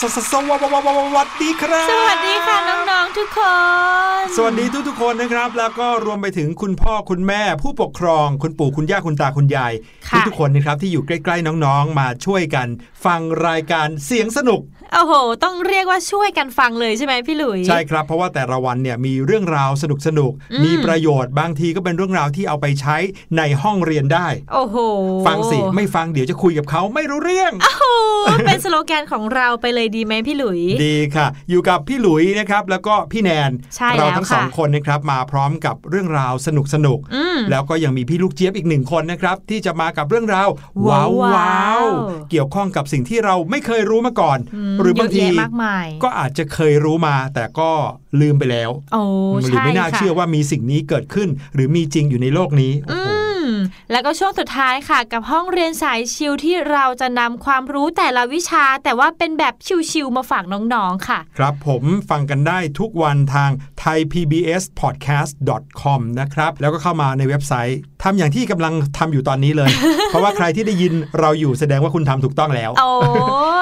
สสสสวัสดีครับ สวัสดีค่ะน้องๆทุกคน สวัสดีทุกๆคนนะครับ แล้วก็รวมไปถึงคุณพ่อคุณแม่ ผู้ปกครอง คุณปู่คุณย่าคุณตาคุณยายค่ะทุกๆคนนะครับที่อยู่ใกล้ๆน้องๆ มาช่วยกัน ฟังรายการเสียงสนุก โอ้โห ต้องเรียกว่าช่วยกันฟังเลยใช่ไหมพี่หลุย ใช่ครับ เพราะว่าแต่ละวันเนี่ยมีเรื่องราวสนุกสนุกๆอืมมีประโยชน์บางทีก็เป็นเรื่องราวที่เอาไปใช้ในห้องเรียนได้ โอ้โห ฟังสิไม่ฟังเดี๋ยวจะคุยกับเขาไม่รู้เรื่อง โอ้โห เป็นสโลแกนของเราไปเลยดีไหมพี่หลุย ดีค่ะ อยู่กับพี่หลุยนะครับแล้วก็พี่แนนใช่เราแล้วทั้งค่ะสองคนนะครับมาพร้อมกับเรื่องราวสนุกสนุกๆอืมแล้วก็ยังมีพี่ลูกเจี๊ยบอีกหนึ่งคนนะครับที่จะมากับเรื่องราวว้าว้าววว้าวเกี่ยวข้องกับสิ่งที่เราไม่เคยรู้มาก่อนมหรือบางทีเยะแยะมากมายก็อาจจะเคยรู้มาแต่ก็ลืมไปแล้วโอ้หรือใช่ไม่น่าค่ะเชื่อว่ามีสิ่งนี้เกิดขึ้น หรือมีจริงอยู่ในโลกนี้โอ้อืโหม แล้วก็ช่วงสุดท้ายค่ะ กับห้องเรียนสายชิลที่เราจะนำความรู้แต่ละวิชา แต่ว่าเป็นแบบชิลๆมาฝากน้องๆค่ะ ครับผมฟังกันได้ทุกวันทาง thaipbspodcast.com นะครับ แล้วก็เข้ามาในเว็บไซต์ทำอย่างที่กำลังทำอยู่ตอนนี้เลย เพราะว่าใครที่ได้ยินเราอยู่แสดงว่าคุณทำถูกต้องแล้วโอ้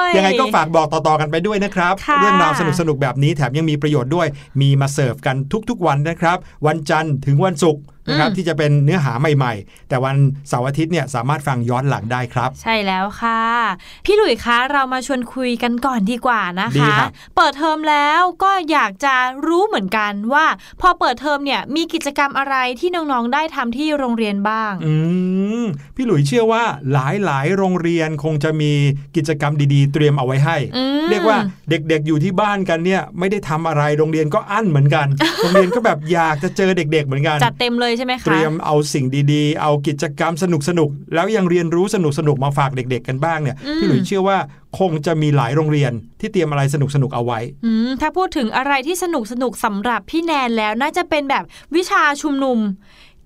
ยยังไงก็ฝากบอกต่อๆกันไปด้วยนะครับค่ะเรื่องราวสนุกๆแบบนี้แถมยังมีประโยชน์ด้วย มีมาเสิร์ฟกันทุกๆวันนะครับ วันจันทร์ถึงวันศุกร์นะครับที่จะเป็นเนื้อหาใหม่ๆ แต่วันเสาร์อาทิตย์เนี่ยสามารถฟังย้อนหลังได้ครับ ใช่แล้วค่ะ พี่หลุยคะเรามาชวนคุยกันก่อนดีกว่านะดีคะครับเปิดเทอมแล้วก็อยากจะรู้เหมือนกันว่า พอเปิดเทอมเนี่ยมีกิจกรรมอะไรที่น้องๆได้ทำที่โรงเรียนบ้าง อืมพี่หลุยเชื่อว่าหลายๆ โรงเรียนคงจะมีกิจกรรมดีๆ เตรียมเอาไว้ให้อืมเรียกว่าเด็กๆอยู่ที่บ้านกันเนี่ยไม่ได้ทำอะไรโรงเรียนก็อั้นเหมือนกัน โรงเรียนก็แบบอยากจะเจอเด็ก ๆ เหมือนกันจัดเต็มเลยใช่ไหมเตคะรียมเอาสิ่งดีๆ เอากิจกรรมสนุกๆแล้วยังเรียนรู้สนุกๆมาฝากเด็ก ๆ กันบ้างเนี่ยอืมพี่หลุยเชื่อว่าคงจะมีหลายโรงเรียนที่เตรียมอะไรสนุกๆเอาไว้อืมถ้าพูดถึงอะไรที่สนุกสนุกสำหรับพี่แนนแล้วน่าจะเป็นแบบวิชาชุมนุม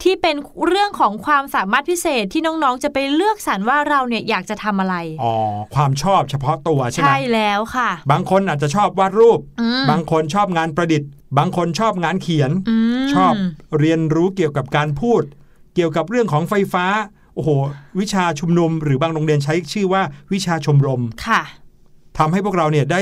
ที่เป็นเรื่องของความสามารถพิเศษที่น้องๆ จะไปเลือกสรรว่าเราเนี่ยอยากจะทำอะไร อ๋อ ความชอบเฉพาะตัวใช่ไหมใช่แล้วค่ะ บางคนอาจจะชอบวาดรูปอืมบางคนชอบงานประดิษฐ์ บางคนชอบงานเขียนมชอบเรียนรู้เกี่ยวกับการพูดเกี่ยวกับเรื่องของไฟฟ้า โอ้โห วิชาชุมนุมหรือบางโรงเรียนใช้ชื่อว่าวิชาชมรมค่ะทำให้พวกเราเนี่ยได้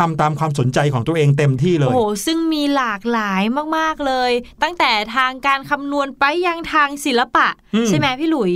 ทำตามความสนใจของตัวเองเต็มที่เลโอ้ยโหซึ่งมีหลากหลายมากๆเลย ตั้งแต่ทางการคำนวณไปยังทางศิลปะอืมใช่ไหมพี่หลุย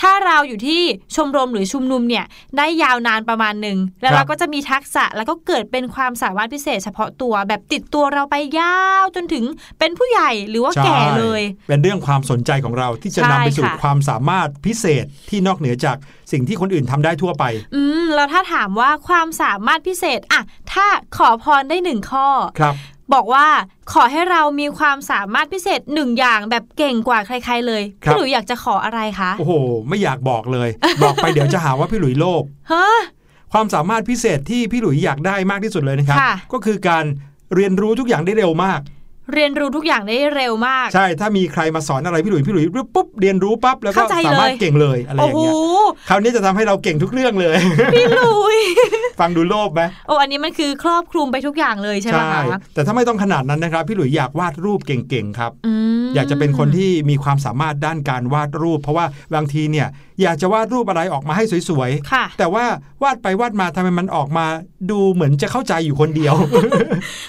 ถ้าเราอยู่ที่ชมรมหรือชุมนุมเนี่ยได้ยาวนานประมาณหนึ่งแล้วเราก็จะมีทักษะแล้วก็เกิดเป็นความสามารถพิเศษเฉพาะตัวแบบติดตัวเราไปยาวจนถึงเป็นผู้ใหญ่หรือว่าใช่แก่เลย เป็นเรื่องความสนใจของเราที่จะใช่นำไปสู่ค่ะความสามารถพิเศษที่นอกเหนือจากสิ่งที่คนอื่นทำได้ทั่วไป อืมแล้วถ้าถามว่าความสามารถพิเศษอะถ้าขอพรได้หนึ่งข้อครับบอกว่าขอให้เรามีความสามารถพิเศษหนึ่งอย่างแบบเก่งกว่าใคร ๆ เลยครับพี่หลุยอยากจะขออะไรคะ โอ้โห ไม่อยากบอกเลย บอกไปเดี๋ยวจะหาว่าพี่หลุยโลภฮะความสามารถพิเศษที่พี่หลุยอยากได้มากที่สุดเลยนะครับค่ะก็คือการเรียนรู้ทุกอย่างได้เร็วมาก เรียนรู้ทุกอย่างได้เร็วมาก ใช่ ถ้ามีใครมาสอนอะไรพี่หลุยพี่หลุยปุ๊บเรียนรู้ปั๊บแล้วก็เข้าใจสามารถเลยเก่งเลยอะไรอโอ้ย่างโหเงี้ยคราวนี้จะทำให้เราเก่งทุกเรื่องเลย พี่หลุยฟังดูโลภไหมโอ้อันนี้มันคือครอบคลุมไปทุกอย่างเลยใช่ไหมคะแต่ถ้าไม่ต้องขนาดนั้นนะครับ พี่หลุยอยากวาดรูปเก่งๆครับอืมอยากจะเป็นคนที่มีความสามารถด้านการวาดรูป เพราะว่าบางทีเนี่ย อยากจะวาดรูปอะไรออกมาให้สวยค่ะๆแต่ว่าวาดไปวาดมาทำไมมันออกมาดูเหมือนจะเข้าใจอยู่คนเดียว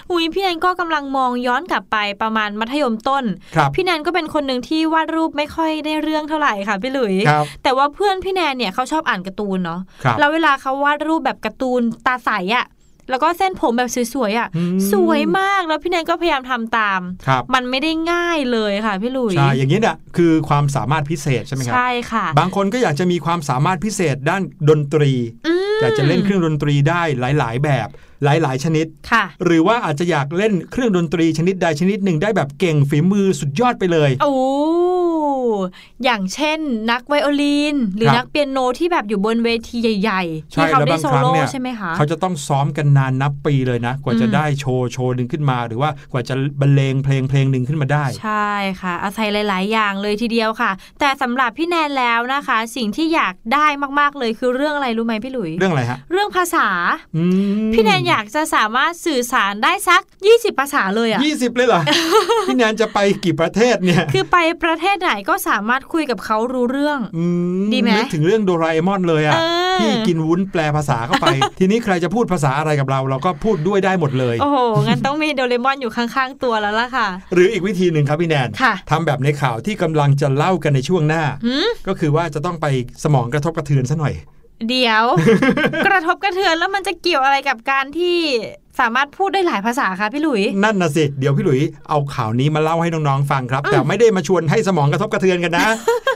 หุยพี่แนนก็กำลังมองย้อนกลับไปประมาณมัธยมต้นครับพี่แนนก็เป็นคนหนึ่งที่วาดรูปไม่ค่อยได้เรื่องเท่าไหร่ค่ะพี่หลุยครับแต่ว่าเพื่อนพี่แนนเนี่ยเขาชอบอ่านการ์ตูนเนาะครับแล้วเวลาเขาวาดรูปแบบการ์ตูนตาใสอะ แล้วก็เส้นผมแบบสวยๆอะอืมสวยมากแล้วพี่แนนก็พยายามทำตามครับมันไม่ได้ง่ายเลยค่ะพี่หลุยใช่อย่างนี้เนี่ยคือความสามารถพิเศษใช่ไหมครับใช่ค่ะ บางคนก็อยากจะมีความสามารถพิเศษด้านดนตรีอืมอยากจะเล่นเครื่องดนตรีได้หลาย ๆ แบบหลาย ๆ ชนิดค่ะหรือว่าอาจจะอยากเล่นเครื่องดนตรีชนิดใดชนิดหนึ่งได้แบบเก่งฝีมือสุดยอดไปเลย โอ้ อย่างเช่น นักไวโอลิน หรือครับนักเปียโนที่แบบอยู่บนเวทีใหญ่ๆใช่ที่เขาแล้วได้บางโซครั้งโล่เนี่ยใช่ไหมคะเขาจะต้องซ้อมกันนานนับปีเลยนะ กว่าจะอืมได้โชว์โชว์หนึ่งขึ้นมา หรือว่ากว่าจะบรรเลงเพลงเพลงหนึ่งขึ้นมาได้ ใช่ค่ะ อาศัยหลาย ๆ อย่างเลยทีเดียวค่ะ แต่สำหรับพี่แนนแล้วนะคะ สิ่งที่อยากได้มากๆเลยคือเรื่องอะไรรู้ไหมพี่หลุย เรื่องอะไรฮะเรื่องภาษาอืมพี่แนนอยากจะสามารถสื่อสารได้สัก 20 ภาษาเลยอะยี่สิบเลยเหรอพี่แนนจะไปกี่ประเทศเนี่ย คือไปประเทศไหนก็สามารถคุยกับเขารู้เรื่องอืดีไหมนึกถึงเรื่องโดราเอมอนเลยอะเออที่กินวุ้นแปลภาษาเข้าไป ทีนี้ใครจะพูดภาษาอะไรกับเรา เราก็พูดด้วยได้หมดเลย โอ้โห งั้นต้องมีโดเรมอนอยู่ข้างๆตัวแล้วล่ะค่ะ หรืออีกวิธีหนึ่งครับพี่แนนค่ะทำแบบในข่าวที่กำลังจะเล่ากันในช่วงหน้าหืมก็คือว่าจะต้องไปสมองกระทบกระเทือนซะหน่อย เดี๋ยว กระทบกระเทือนแล้วมันจะเกี่ยวอะไรกับการที่สามารถพูดได้หลายภาษาคะพี่หลุย นั่นนะสิ เดี๋ยวพี่หลุยเอาข่าวนี้มาเล่าให้น้องๆฟังครับ แต่ไม่ได้มาชวนให้สมองกระทบกระเทือนกันนะ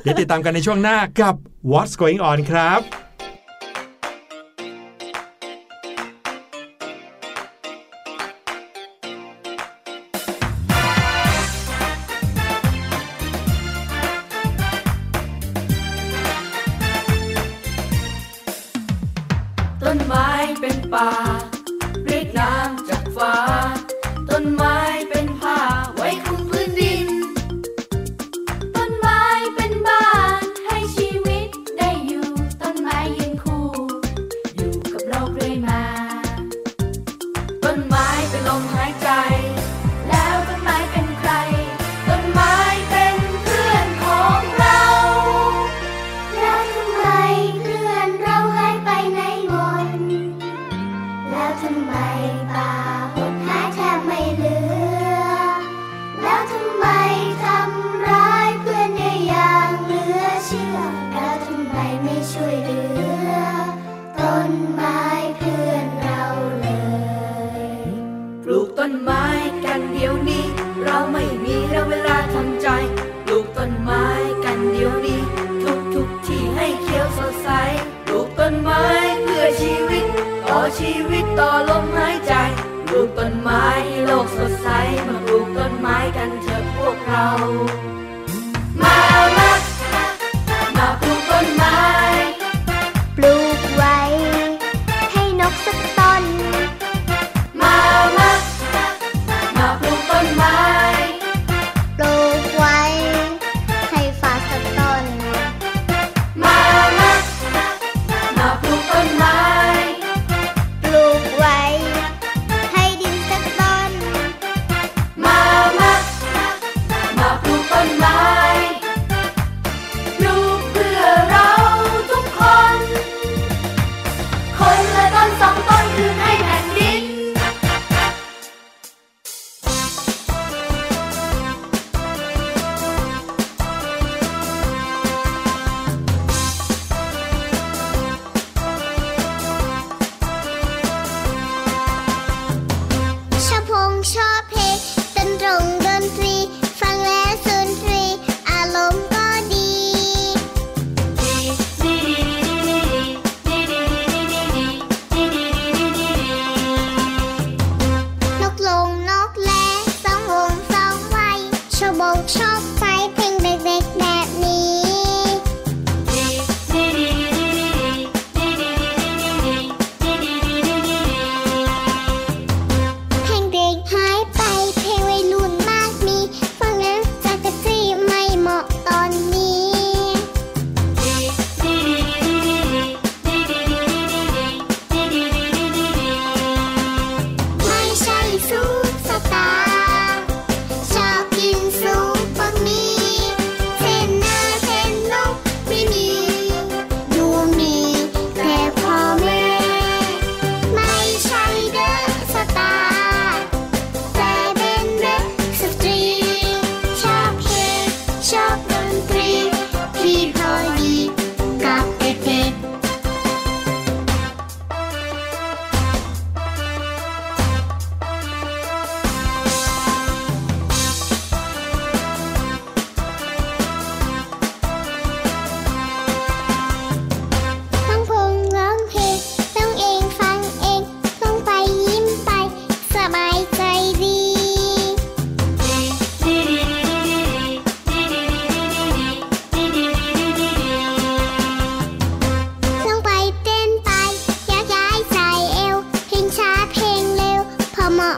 เดี๋ยวติดตามกันในช่วงหน้ากับ What's Going On ครับ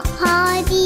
法人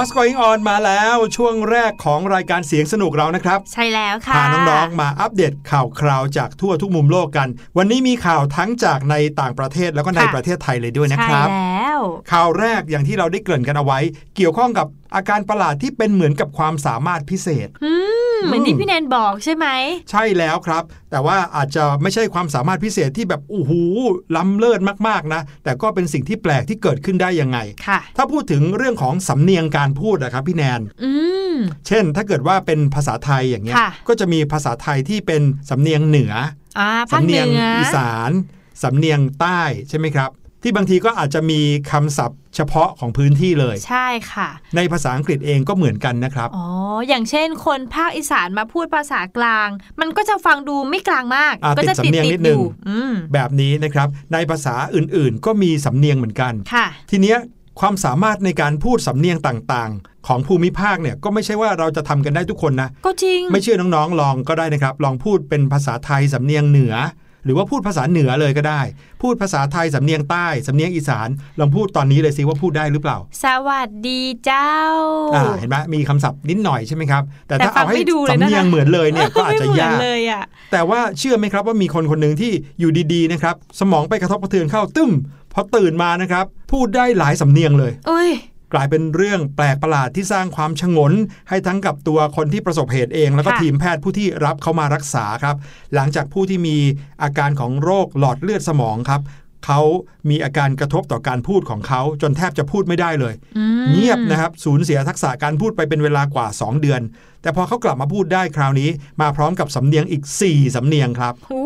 What's going on มาแล้วช่วงแรกของรายการเสียงสนุกเรานะครับ ใช่แล้วค่ะพาน้องๆมาอัปเดตข่าวคราวจากทั่วทุกมุมโลกกัน วันนี้มีข่าวทั้งจากในต่างประเทศแล้วก็ในค่ะประเทศไทยเลยด้วยนะครับใช่แล้วข่าวแรกอย่างที่เราได้เกริ่นกันเอาไว้ เกี่ยวข้องกับอาการประหลาดที่เป็นเหมือนกับความสามารถพิเศษอืม เหมือนที่พี่แนนบอกใช่ไหม ใช่แล้วครับ แต่ว่าอาจจะไม่ใช่ความสามารถพิเศษที่แบบโอ้โหล้ำเลิศมากๆนะ แต่ก็เป็นสิ่งที่แปลกที่เกิดขึ้นได้ยังไงค่ะถ้าพูดถึงเรื่องของสำเนียงการพูดนะครับพี่แนนอืมเช่น ถ้าเกิดว่าเป็นภาษาไทยอย่างเงี้ยค่ะก็จะมีภาษาไทยที่เป็นสำเนียงเหนืออ่าภาคสำเหเนีนืยงออีสานสำเนียงใต้ใช่ไหมครับ ที่บางทีก็อาจจะมีคำศัพท์เฉพาะของพื้นที่เลย ใช่ค่ะ ในภาษาอังกฤษเองก็เหมือนกันนะครับ อ๋อ อย่างเช่น คนภาคอีสานมาพูดภาษากลาง มันก็จะฟังดูไม่กลางมากอ่าก็จะติดสำเนียงตินิดดๆนึองยู่อืมแบบนี้นะครับ ในภาษาอื่นๆ ก็มีสำเนียงเหมือนกันค่ะทีเนี้ยความสามารถในการพูดสำเนียงต่างๆ ของภูมิภาคเนี่ยก็ไม่ใช่ว่าเราจะทำกันได้ทุกคนนะ ก็จริง ไม่เชื่อน้องๆ ลองก็ได้นะครับ ลองพูดเป็นภาษาไทยสำเนียงเหนือ หรือว่าพูดภาษาเหนือเลยก็ได้ พูดภาษาไทยสำเนียงใต้สำเนียงอีสานลองพูดตอนนี้เลยสิว่าพูดได้หรือเปล่า สวัสดีเจ้าอ่าเห็นไหมมีคำศัพท์นิดหน่อยใช่ไหมครับ แต่แต่ถ้าเอาให้ฟังไม่ดูเลยนะคะสำเนียงเหมือนเลยเนี่ยก็อาจจะไม่เหมืนยากเลยอะแต่ว่าเชื่อไหมครับว่ามีคนคนหนึ่งที่อยู่ดีๆนะครับสมองไปกระทบกระเทือนเข้าตึ้มพอตื่นมานะครับ พูดได้หลายสำเนียงเลยเอ้ย กลายเป็นเรื่องแปลกประหลาดที่สร้างความชงน ให้ทั้งกับตัวคนที่ประสบเหตุเอง แล้วก็ค่ะทีมแพทย์ผู้ที่รับเขามารักษาครับ หลังจากผู้ที่มีอาการของโรคหลอดเลือดสมองครับเขามีอาการกระทบต่อการพูดของเขาจนแทบจะพูดไม่ได้เลยอืมเงียบนะครับสูญเสียทักษะการพูดไปเป็นเวลากว่า 2 เดือน แต่พอเขากลับมาพูดได้คราวนี้ มาพร้อมกับสำเนียงอีก 4 สำเนียงครับโอ้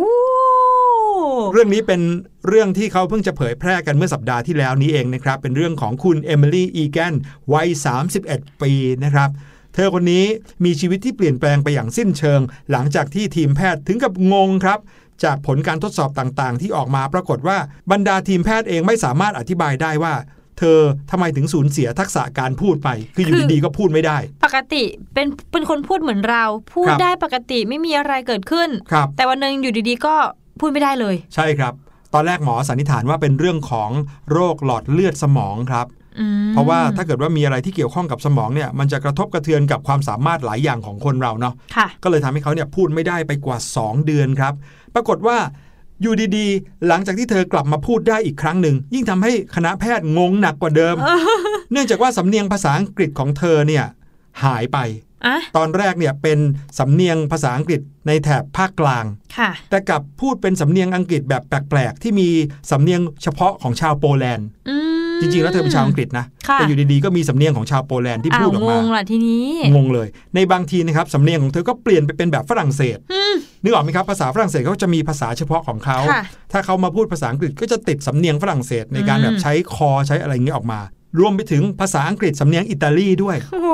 เรื่องนี้เป็นเรื่องที่เขาเพิ่งจะเผยแพร่กันเมื่อสัปดาห์ที่แล้วนี้เองนะครับ เป็นเรื่องของคุณเอมิลี่อีแกนวัย 31 ปีนะครับ เธอคนนี้มีชีวิตที่เปลี่ยนแปลงไปอย่างสิ้นเชิง หลังจากที่ทีมแพทย์ถึงกับงงครับ จากผลการทดสอบต่างๆ ที่ออกมาปรากฏว่าบรรดาทีมแพทย์เองไม่สามารถอธิบายได้ว่าเธอทำไมถึงสูญเสียทักษะการพูดไป คืออยู่ดีๆก็พูดไม่ได้ ปกติเป็นเป็นคนพูดเหมือนเรา พูดครับได้ปกติไม่มีอะไรเกิดขึ้นครับแต่วันหนึ่งอยู่ดีๆก็ พูดไม่ได้เลย ใช่ครับ ตอนแรกหมอสันนิษฐานว่าเป็นเรื่องของโรคหลอดเลือดสมองครับอืมเพราะว่าถ้าเกิดว่ามีอะไรที่เกี่ยวข้องกับสมองเนี่ยมันจะกระทบกระเทือนกับความสามารถหลายอย่างของคนเราเนาะค่ะก็เลยทำให้เขาเนี่ยพูดไม่ได้ไปกว่า 2 เดือนครับ ปรากฏว่าอยู่ดีๆ หลังจากที่เธอกลับมาพูดได้อีกครั้งหนึ่ง ยิ่งทำให้คณะแพทย์งงหนักกว่าเดิม เนื่องจากว่าสำเนียงภาษาอังกฤษของเธอเนี่ยหายไปอะ ตอนแรกเนี่ยเป็นสำเนียงภาษาอังกฤษในแถบภาคกลางค่ะแต่กลับพูดเป็นสำเนียงอังกฤษแบบแปลกๆ ที่มีสำเนียงเฉพาะของชาวโปแลนด์อืมจริงๆ แล้วเธอเป็นชาวอังกฤษนะค่ะแต่อยู่ดีๆ ก็มีสำเนียงของชาวโปแลนด์ที่พูดออกงมางล่ะทีนี้ งงเลย ในบางทีนะครับสำเนียงของเธอก็เปลี่ยนไปเป็นแบบฝรั่งเศส นึกออกไหมครับ ภาษาฝรั่งเศสเขาจะมีภาษาเฉพาะของเขาค่ะถ้าเขามาพูดภาษาอังกฤษก็จะติดสำเนียงฝรั่งเศสในการอืมแบบใช้คอใช้อะไรอย่างเงี้ยออกมา รวมไปถึงภาษาอังกฤษสำเนียงอิตาลีด้วยโอ้โห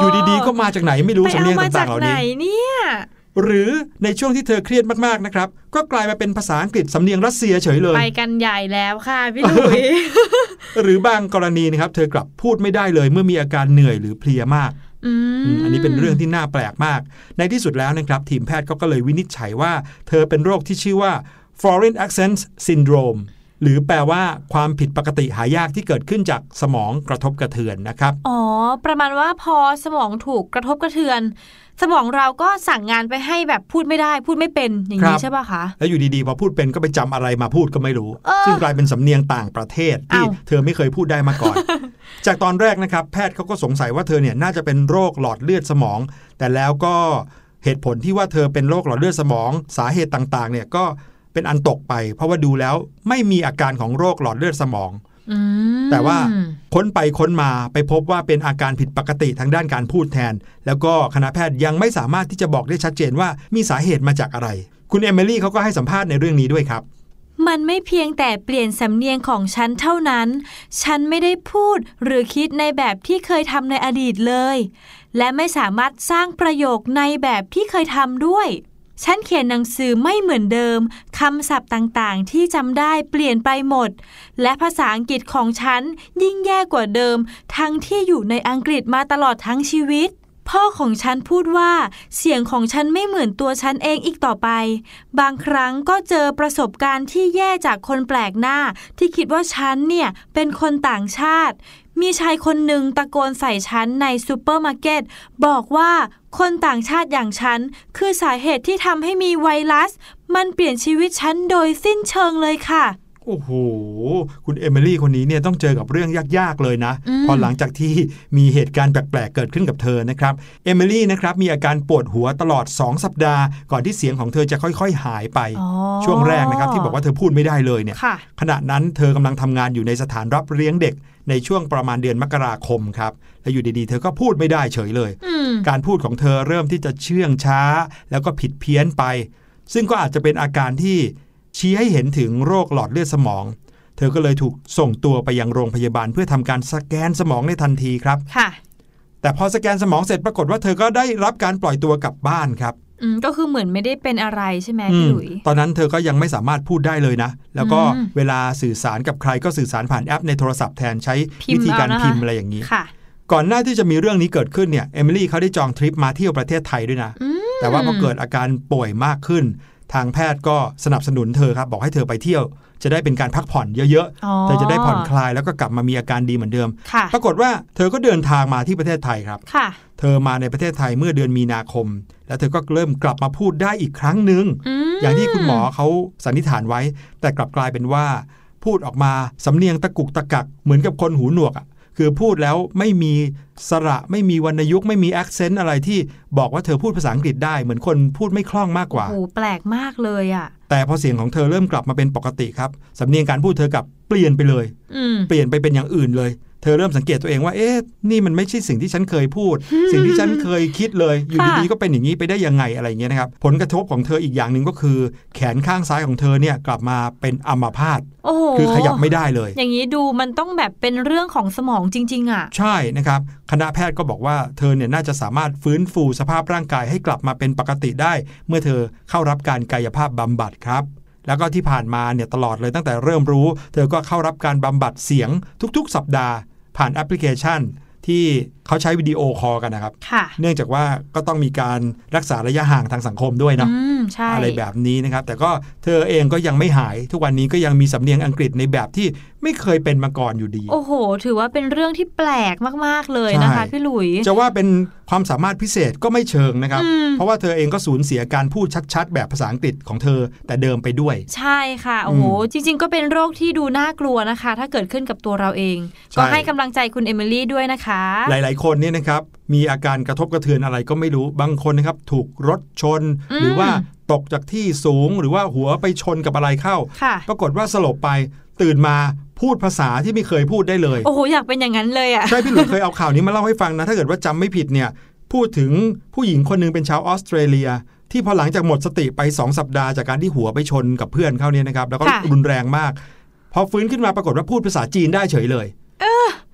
อยู่ดีๆ ก็มาจากไหนไม่รู้ไปสำเนียงเอามาจาต่ากงๆเหล่าไหนนี้เนี่ยหรือในช่วงที่เธอเครียดมากๆนะครับ ก็กลายมาเป็นภาษาอังกฤษสำเนียงรัสเซียเฉยเลย ไปกันใหญ่แล้วค่ะพี่หลุยหรือบางกรณีนะครับ เธอกลับพูดไม่ได้เลย เมื่อมีอาการเหนื่อยหรือเพลียมากอืมอืมอันนี้เป็นเรื่องที่น่าแปลกมาก ในที่สุดแล้วนะครับ ทีมแพทย์ก็ก็เลยวินิจฉัยว่า เธอเป็นโรคที่ชื่อว่า foreign accent syndrome หรือแปลว่าความผิดปกติหายากที่เกิดขึ้นจากสมองกระทบกระเทือนนะครับ อ๋อ ประมาณว่าพอสมองถูกกระทบกระเทือน สมองเราก็สั่งงานไปให้แบบพูดไม่ได้ พูดไม่เป็นอย่างครันี้บใช่ป่ะคะ แล้วอยู่ดีๆ พอพูดเป็นก็ไปจำอะไรมาพูดก็ไม่รู้เออซึ่งกลายเป็นสำเนียงต่างประเทศที่อ้าวเธอไม่เคยพูดได้มาก่อน จากตอนแรกนะครับ แพทย์เขาก็สงสัยว่าเธอเนี่ยน่าจะเป็นโรคหลอดเลือดสมอง แต่แล้วก็เหตุผลที่ว่าเธอเป็นโรคหลอดเลือดสมอง สาเหตุต่างๆ เนี่ยก็ เป็นอันตกไป เพราะว่าดูแล้วไม่มีอาการของโรคหลอดเลือดสมองอืมแต่ว่าค้นไปค้นมาไปพบว่าเป็นอาการผิดปกติทางด้านการพูดแทน แล้วก็คณะแพทย์ยังไม่สามารถที่จะบอกได้ชัดเจนว่ามีสาเหตุมาจากอะไร คุณเอมิลี่เขาก็ให้สัมภาษณ์ในเรื่องนี้ด้วยครับ มันไม่เพียงแต่เปลี่ยนสำเนียงของฉันเท่านั้น ฉันไม่ได้พูดหรือคิดในแบบที่เคยทำในอดีตเลย และไม่สามารถสร้างประโยคในแบบที่เคยทำด้วย ฉันเขียนหนังสือไม่เหมือนเดิม คำศัพท์ต่างๆ ที่จำได้เปลี่ยนไปหมด และภาษาอังกฤษของฉันยิ่งแย่กว่าเดิม ทั้งที่อยู่ในอังกฤษมาตลอดทั้งชีวิต พ่อของฉันพูดว่า เสียงของฉันไม่เหมือนตัวฉันเองอีกต่อไป บางครั้งก็เจอประสบการณ์ที่แย่จากคนแปลกหน้า ที่คิดว่าฉันเนี่ยเป็นคนต่างชาติ มีชายคนหนึ่งตะโกนใส่ฉันในซูเปอร์มาร์เก็ตบอกว่าคนต่างชาติอย่างฉัน คือสาเหตุที่ทำให้มีไวรัส มันเปลี่ยนชีวิตฉันโดยสิ้นเชิงเลยค่ะโอ้โห คุณเอมิลี่คนนี้เนี่ยต้องเจอกับเรื่องยาก ๆ เลยนะอืมพอหลังจากที่มีเหตุการณ์แปลก ๆ เกิดขึ้นกับเธอนะครับ เอมิลี่นะครับมีอาการปวดหัวตลอด 2 สัปดาห์ ก่อนที่เสียงของเธอจะค่อย ๆ หายไปอ๋อช่วงแรกนะครับที่บอกว่าเธอพูดไม่ได้เลยเนี่ยค่ะขณะนั้นเธอกำลังทำงานอยู่ในสถานรับเลี้ยงเด็ก ในช่วงประมาณเดือนมกราคมครับ และอยู่ดีๆ เธอก็พูดไม่ได้เฉยเลยอืมการพูดของเธอเริ่มที่จะเชื่องช้า แล้วก็ผิดเพี้ยนไป ซึ่งก็อาจจะเป็นอาการที่ชี้ให้เห็นถึงโรคหลอดเลือดสมอง เธอก็เลยถูกส่งตัวไปยังโรงพยาบาลเพื่อทำการสแกนสมองในทันทีครับ ค่ะ แต่พอสแกนสมองเสร็จปรากฏว่าเธอก็ได้รับการปล่อยตัวกลับบ้านครับอืม ก็คือเหมือนไม่ได้เป็นอะไรใช่ไหมอืพี่มหลุย ตอนนั้นเธอก็ยังไม่สามารถพูดได้เลยนะ แล้วก็อืมเวลาสื่อสารกับใครก็สื่อสารผ่านแอปในโทรศัพท์แทนใช้พิมพ์วิธีการเอานะคะพิมพ์อะไรอย่างนี้ค่ะก่อนหน้าที่จะมีเรื่องนี้เกิดขึ้นเนี่ยเอมิลี่เขาได้จองทริปมาเที่ยวประเทศไทยด้วยนะอืมแต่ว่าพอเกิดอาการป่วยมากขึ้น ทางแพทย์ก็สนับสนุนเธอครับ บอกให้เธอไปเที่ยว จะได้เป็นการพักผ่อนเยอะอ๋อๆเธอจะได้ผ่อนคลายแล้วก็กลับมามีอาการดีเหมือนเดิมค่ะปรากฏว่าเธอก็เดินทางมาที่ประเทศไทยครับค่ะเธอมาในประเทศไทยเมื่อเดือนมีนาคม แล้วเธอก็เริ่มกลับมาพูดได้อีกครั้งหนึ่งอืมอย่างที่คุณหมอเขาสันนิษฐานไว้ แต่กลับกลายเป็นว่า พูดออกมาสำเนียงตะกุกตะกักเหมือนกับคนหูหนวกอะคือพูดแล้วไม่มีสระไม่มีวรรณยุกต์ไม่มี accent อะไรที่บอกว่าเธอพูดภาษาอังกฤษได้เหมือนคนพูดไม่คล่องมากกว่าโอ้โหแปลกมากเลยอะ แต่พอเสียงของเธอเริ่มกลับมาเป็นปกติครับสำเนียงการพูดเธอกลับเปลี่ยนไปเลยอืมเปลี่ยนไปเป็นอย่างอื่นเลยเธอเริ่มสังเกตตัวเองว่า เอ๊ะ นี่มันไม่ใช่สิ่งที่ฉันเคยพูด สิ่งที่ฉันเคยคิดเลย อยู่ค่ะดีๆ ก็เป็นอย่างนี้ไปได้ยังไงอะไรอย่างเงี้ยนะครับ ผลกระทบของเธออีกอย่างหนึ่งก็คือ แขนข้างซ้ายของเธอเนี่ยกลับมาเป็นอัมพาตโอ้โหคือขยับไม่ได้เลย อย่างนี้ดูมันต้องแบบเป็นเรื่องของสมองจริง ๆอะ ใช่นะครับ คณะแพทย์ก็บอกว่าเธอเนี่ยน่าจะสามารถฟื้นฟูสภาพร่างกายให้กลับมาเป็นปกติได้ เมื่อเธอเข้ารับการกายภาพบำบัดครับแล้วก็ที่ผ่านมาเนี่ยตลอดเลยตั้งแต่เริ่มรู้ เธอก็เข้ารับการบำบัดเสียงทุก ๆ สัปดาห์ ผ่านแอปพลิเคชันที่ เขาใช้วิดีโอคอลกันนะครับค่ะเนื่องจากว่าก็ต้องมีการรักษาระยะห่างทางสังคมด้วยเนาะอืมใช่อะไรแบบนี้นะครับ แต่ก็เธอเองก็ยังไม่หายทุกวันนี้ก็ยังมีสำเนียงอังกฤษในแบบที่ไม่เคยเป็นมาก่อนอยู่ดี โอ้โห ถือว่าเป็นเรื่องที่แปลกมาก ๆ เลยนะคะใช่พี่หลุย จะว่าเป็นความสามารถพิเศษก็ไม่เชิงนะครับอืมเพราะว่าเธอเองก็สูญเสียการพูดชัด ๆ แบบภาษาอังกฤษของเธอแต่เดิมไปด้วย ใช่ค่ะ โอ้โหอืมจริง ๆ ก็เป็นโรคที่ดูน่ากลัวนะคะ ถ้าเกิดขึ้นกับตัวเราเองใช่ก็ให้กำลังใจคุณเอมิลี่ด้วยนะคะ หลายๆคนเนี่ยนะครับมีอาการกระทบกระเทือนอะไรก็ไม่รู้บางคนนะครับถูกรถชนอืมหรือว่าตกจากที่สูงหรือว่าหัวไปชนกับอะไรเข้าค่ะปรากฏว่าสลบไปตื่นมาพูดภาษาที่ไม่เคยพูดได้เลยโอ้โหอยากเป็นอย่างนั้นเลยอะใช่พี่หลุยเคยเอาข่าวนี้มาเล่าให้ฟังนะ ถ้าเกิดว่าจำไม่ผิดเนี่ยพูดถึงผู้หญิงคนหนึงเป็นชาวออสเตรเลีย ที่พอหลังจากหมดสติไป 2 สัปดาห์จากการที่หัวไปชนกับเพื่อนเขาเนี่ยนะครับแล้วก็ค่ะรุนแรงมาก พอฟื้นขึ้นมาปรากฏว่าพูดภาษาจีนได้เฉยเลย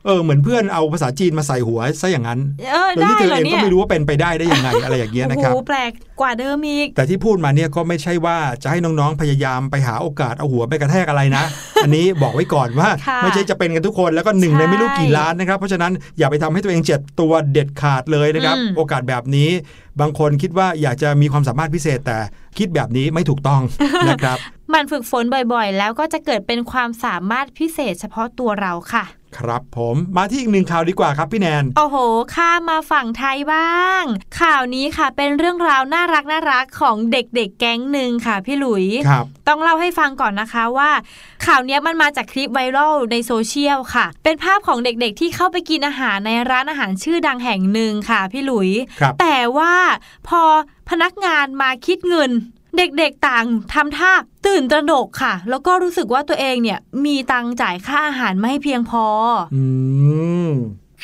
เออเหมือนเพื่อนเอาภาษาจีนมาใส่หัวซะอย่างนั้นเออโดยได้ที่เธอเหรอเองเนี่ก็ยไม่รู้ว่าเป็นไปได้ได้ยังไงอะไรอย่างเงี้ยโอ้นะโหครับแปลกกว่าเดิมอีก แต่ที่พูดมาเนี่ยก็ไม่ใช่ว่าจะให้น้องๆพยายามไปหาโอกาสเอาหัวไปกระแทกอะไรนะ อันนี้บอกไว้ก่อนว่าค่ะไม่ใช่จะเป็นกันทุกคนแล้วก็หนึ่งใช่ในไม่รู้กี่ล้านนะครับ เพราะฉะนั้นอย่าไปทำให้ตัวเองเจ็บตัวเด็ดขาดเลยนะครับอืมโอกาสแบบนี้ บางคนคิดว่าอยากจะมีความสามารถพิเศษแต่คิดแบบนี้ไม่ถูกต้องนะครับมันฝึกฝนบ่อยๆ แล้วก็จะเกิดเป็นความสามารถพิเศษเฉพาะตัวเราค่ะ ครับผมมาที่อีกหนึ่งข่าวดีกว่าครับพี่แนน โอ้โห ข้ามมาฝั่งไทยบ้าง ข่าวนี้ค่ะเป็นเรื่องราวน่ารักน่ารักของเด็กๆแก๊งหนึ่งค่ะพี่หลุยครับต้องเล่าให้ฟังก่อนนะคะว่า ข่าวเนี้ยมันมาจากคลิปไวรัลในโซเชียลค่ะ เป็นภาพของเด็กๆที่เข้าไปกินอาหารในร้านอาหารชื่อดังแห่งหนึ่งค่ะพี่หลุยครับแต่ว่าพอพนักงานมาคิดเงิน เด็กๆต่างทำท่าตื่นตระหนกค่ะ แล้วก็รู้สึกว่าตัวเองเนี่ยมีตังค์จ่ายค่าอาหารไม่เพียงพอ อืม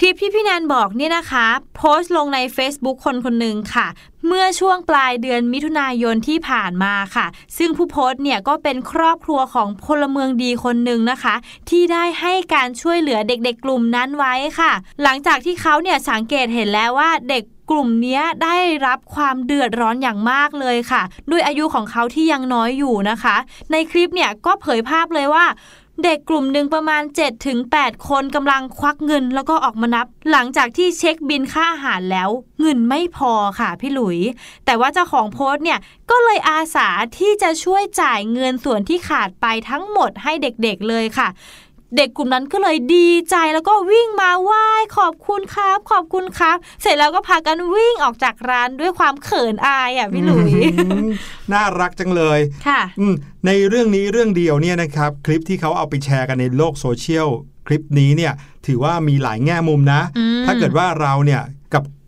คลิปที่พี่แนนบอกเนี่ยนะคะ โพสต์ลงใน Facebook คนคนหนึ่งค่ะ เมื่อช่วงปลายเดือนมิถุนายนที่ผ่านมาค่ะ ซึ่งผู้โพสต์เนี่ยก็เป็นครอบครัวของพลเมืองดีคนหนึ่งนะคะ ที่ได้ให้การช่วยเหลือเด็กๆกลุ่มนั้นไว้ค่ะ หลังจากที่เขาเนี่ยสังเกตเห็นแล้วว่าเด็ก กลุ่มเนี้ยได้รับความเดือดร้อนอย่างมากเลยค่ะ ด้วยอายุของเขาที่ยังน้อยอยู่นะคะ ในคลิปเนี่ยก็เผยภาพเลยว่าเด็กกลุ่มหนึ่งประมาณ 7-8 คนกำลังควักเงินแล้วก็ออกมานับ หลังจากที่เช็คบินค่าอาหารแล้ว เงินไม่พอค่ะพี่หลุย แต่ว่าเจ้าของโพสต์เนี่ยก็เลยอาสาที่จะช่วยจ่ายเงินส่วนที่ขาดไปทั้งหมดให้เด็กๆเลยค่ะ เด็กกลุ่มนั้นก็เลยดีใจแล้วก็วิ่งมาไหว้ขอบคุณครับ ขอบคุณครับ เสร็จแล้วก็พากันวิ่งออกจากร้านด้วยความเขินอายอะพี่หลุยอืมน่ารักจังเลยค่ะอืมในเรื่องนี้เรื่องเดียวเนี่ยนะครับคลิปที่เขาเอาไปแชร์กันในโลกโซเชียลคลิปนี้เนี่ยถือว่ามีหลายแง่มุมนะอืมถ้าเกิดว่าเราเนี่ย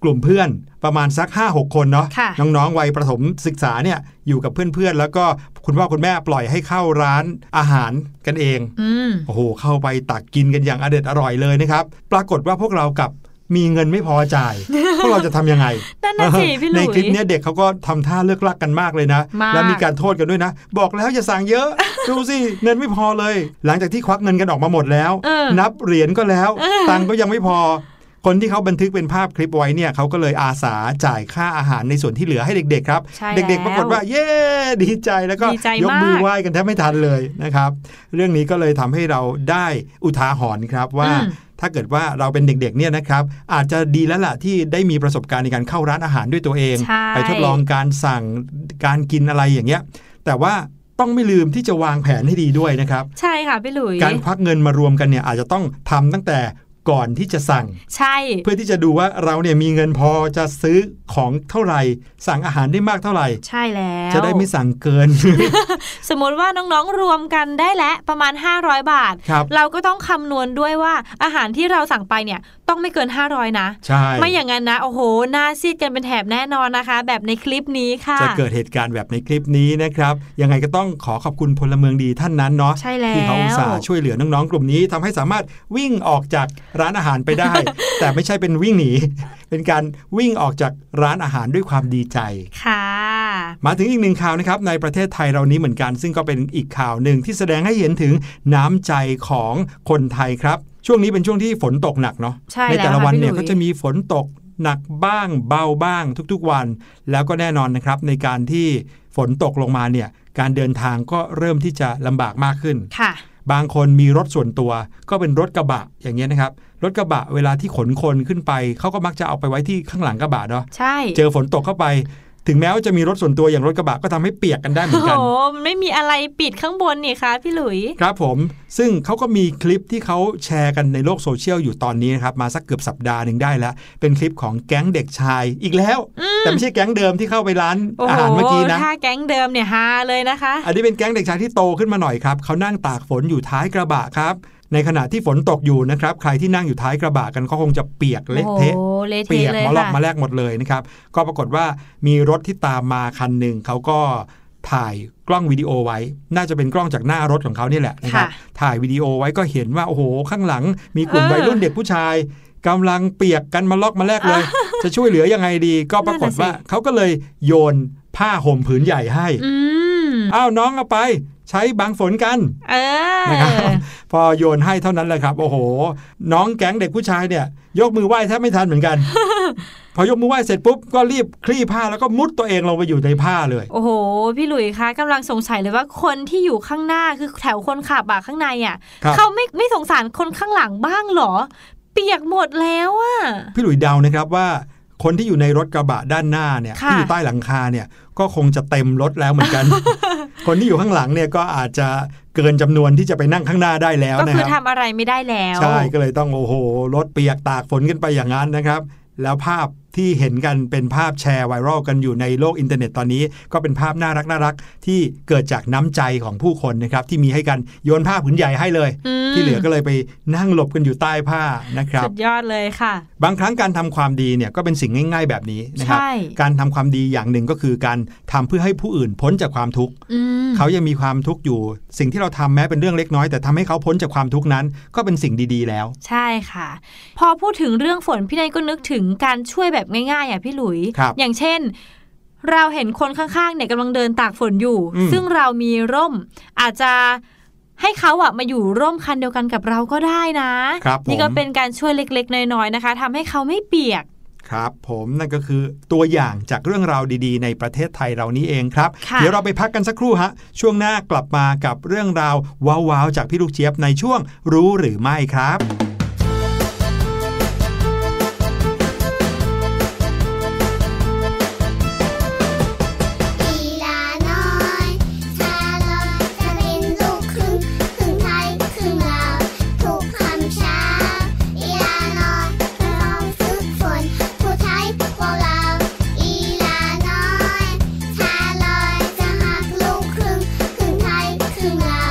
กับกลุ่มเพื่อนประมาณสัก 5-6 คนเนาะค่ะน้องๆวัยประถมศึกษาเนี่ยอยู่กับเพื่อนๆ แล้วก็คุณพ่อคุณแม่ปล่อยให้เข้าร้านอาหารกันเองอืมโอ้โห เข้าไปตักกินกันอย่างอเด็ดอร่อยเลยนะครับ ปรากฏว่าพวกเรากับมีเงินไม่พอจ่าย พวกเราจะทำยังไงนั่นน่ะสิพี่หลุยในคลิปเนี้ยเด็กเขาก็ทำท่าเลิกลักกันมากเลยนะมากแล้วมีการโทษกันด้วยนะ บอกแล้วอย่าสั่งเยอะ ดูสิเงินไม่พอเลย หลังจากที่ควักเงินกันออกมาหมดแล้วเออนับเหรียญก็แล้วเออตังค์ก็ยังไม่พอ คนที่เขาบันทึกเป็นภาพคลิปไว้เนี่ยเขาก็เลยอาสาจ่ายค่าอาหารในส่วนที่เหลือให้เด็กๆครับใช่เด็กๆปรากฏว่าเย้ดีใจแล้วก็ดีใจยกมือมากไหว้กันแทบไม่ทันเลยนะครับ เรื่องนี้ก็เลยทำให้เราได้อุทาหรณ์ครับว่าอืมถ้าเกิดว่าเราเป็นเด็กๆเนี่ยนะครับอาจจะดีแล้วล่ะที่ได้มีประสบการณ์ในการเข้าร้านอาหารด้วยตัวเองใช่ไปทดลองการสั่งการกินอะไรอย่างเงี้ย แต่ว่าต้องไม่ลืมที่จะวางแผนให้ดีด้วยนะครับ ใช่ค่ะพี่หลุย การควักเงินมารวมกันเนี่ยอาจจะต้องทำตั้งแต่ ก่อนที่จะสั่ง ใช่ เพื่อที่จะดูว่าเราเนี่ยมีเงินพอจะซื้อของเท่าไหร่ สั่งอาหารได้มากเท่าไหร่ ใช่แล้ว จะได้ไม่สั่งเกิน สมมติว่าน้องๆรวมกันได้แล้วประมาณ 500 บาทครับเราก็ต้องคำนวณด้วยว่าอาหารที่เราสั่งไปเนี่ย ต้องไม่เกิน 500 นะ ใช่ ไม่อย่างนั้นนะ โอ้โห หน้าซีดกันเป็นแถบแน่นอนนะคะ แบบในคลิปนี้ค่ะ จะเกิดเหตุการณ์แบบในคลิปนี้นะครับ ยังไงก็ต้องขอขอบคุณพลเมืองดีท่านนั้นเนาะใช่แล้วที่เขาอุตส่าห์ช่วยเหลือน้องๆกลุ่มนี้ทำให้สามารถวิ่งออกจากร้านอาหารไปได้ แต่ไม่ใช่เป็นวิ่งหนี เป็นการวิ่งออกจากร้านอาหารด้วยความดีใจค่ะ มาถึงอีกหนึ่งข่าวนะครับในประเทศไทยเรานี้เหมือนกัน ซึ่งก็เป็นอีกข่าวหนึ่งที่แสดงให้เห็นถึงน้ำใจของคนไทยครับ ช่วงนี้เป็นช่วงที่ฝนตกหนักเนาะใช่ในแต่แล้ละววันค่ะเนี่ยพี่หลุก็จะมีฝนตกหนักบ้างเบาบ้างทุกๆวัน แล้วก็แน่นอนนะครับในการที่ฝนตกลงมาเนี่ยการเดินทางก็เริ่มที่จะลำบากมากขึ้นค่ะบางคนมีรถส่วนตัวก็เป็นรถกระบะอย่างเงี้ยนะครับ รถกระบะเวลาที่ขนคนขึ้นไป เขาก็มักจะเอาไปไว้ที่ข้างหลังกระบะเนาะใช่ เจอฝนตกเข้าไป ถึงแม้ว่าจะมีรถส่วนตัวอย่างรถกระบะก็ทำให้เปียกกันได้เหมืโอ้อนโหกันมันไม่มีอะไรปิดข้างบนนี่คะพี่หลุย ครับผม ซึ่งเขาก็มีคลิปที่เขาแชร์กันในโลกโซเชียลอยู่ตอนนี้นะครับ มาสักเกือบสัปดาห์หนึ่งได้แล้ว เป็นคลิปของแก๊งเด็กชายอีกแล้ว แต่ไม่ใช่แก๊งเดิมที่เข้าไปร้านโอ้อาโหหารเมื่อกี้นะถ้าแก๊งเดิมเนี่ยฮาเลยนะคะ อันนี้เป็นแก๊งเด็กชายที่โตขึ้นมาหน่อยครับเขานั่งตากฝนอยู่ท้ายกระบะครับ ในขณะที่ฝนตกอยู่นะครับ ใครที่นั่งอยู่ท้ายกระบะกันก็คงจะเปียกเละเทะโอ้โหเละเปีเทะยกเลยมาลอกค่ะมาแลกหมดเลยนะครับ ก็ปรากฏว่ามีรถที่ตามมาคันหนึ่งเขาก็ถ่ายกล้องวิดีโอไว้ น่าจะเป็นกล้องจากหน้ารถของเขานี่แหละนะครับค่ะถ่ายวิดีโอไว้ก็เห็นว่าโอ้โห ข้างหลัง มีกลุ่มเออวัยรุ่นเด็กผู้ชายกำลังเปียกกันมาลอกมาแลกเลย จะช่วยเหลือยังไงดี ก็ปรากฏนั่นน่ะสิว่าเขาก็เลยโยนผ้าห่มผืนใหญ่ให้ อืมอ้าวน้องเอาไป ใช้บังฝนกันเออนะครับพอโยนให้เท่านั้นแหละครับ โอ้โห น้องแก๊งเด็กผู้ชายเนี่ย ยกมือไหว้แทบไม่ทันเหมือนกัน พอยกมือไหว้เสร็จปุ๊บก็รีบคลี่ผ้าแล้วก็มุดตัวเองลงไปอยู่ในผ้าเลย โอ้โห พี่หลุยคะกำลังสงสัยเลยว่าคนที่อยู่ข้างหน้าคือแถวคนขับอะข้างในอะครับเขาไม่ไม่สงสารคนข้างหลังบ้างเหรอ เปียกหมดแล้วอะพี่หลุยเดานะครับว่า คนที่อยู่ในรถกระบะด้านหน้าเนี่ยค่ะที่อยู่ใต้หลังคาเนี่ยก็คงจะเต็มรถแล้วเหมือนกัน คนที่อยู่ข้างหลังเนี่ยก็อาจจะเกินจำนวนที่จะไปนั่งข้างหน้าได้แล้วก็นะคืคอรับทำอะไรไม่ได้แล้ว ใช่ก็เลยต้องโอ้โหรถเปียกตากฝนกันไปอย่างนั้นนะครับ แล้วภาพที่เห็นกันเป็นภาพแชร์ไวรัลกันอยู่ในโลกอินเทอร์เน็ตตอนนี้ ก็เป็นภาพน่ารักน่ารักที่เกิดจากน้ำใจของผู้คนนะครับที่มีให้กันโยนผ้าผืนใหญ่ให้เลยอืมที่เหลือก็เลยไปนั่งหลบกันอยู่ใต้ผ้านะครับสุดยอดเลยค่ะ บางครั้งการทำความดีเนี่ยก็เป็นสิ่งง่าย ๆ แบบนี้นะครับใช่การทำความดีอย่างหนึ่งก็คือการทำเพื่อให้ผู้อื่นพ้นจากความทุกข์อืมเขายังมีความทุกข์อยู่ สิ่งที่เราทำแม้เป็นเรื่องเล็กน้อย แต่ทำให้เขาพ้นจากความทุกข์นั้น ก็เป็นสิ่งดีๆ แล้ว ใช่ค่ะ พอพูดถึงเรื่องฝนพี่นายก็นึกถึงการช่วยแบบง่ายๆอะพี่หลุยครับอย่างเช่น เราเห็นคนข้างๆเนี่ยกำลังเดินตากฝนอยู่อืมซึ่งเรามีร่มอาจจะให้เขาอะมาอยู่ร่มคันเดียวกันกับเราก็ได้นะครับผมนี่ก็เป็นการช่วยเล็กๆ น้อยๆนะคะทำให้เขาไม่เปียกครับผมนั่นก็คือตัวอย่างจากเรื่องราวดีๆ ในประเทศไทยเรานี้เองครับค่ะเดี๋ยวเราไปพักกันสักครู่ฮะ ช่วงหน้ากลับมากับเรื่องราวว้าวๆจากพี่ลูกเจี๊ยบในช่วงรู้หรือไม่ครับ to my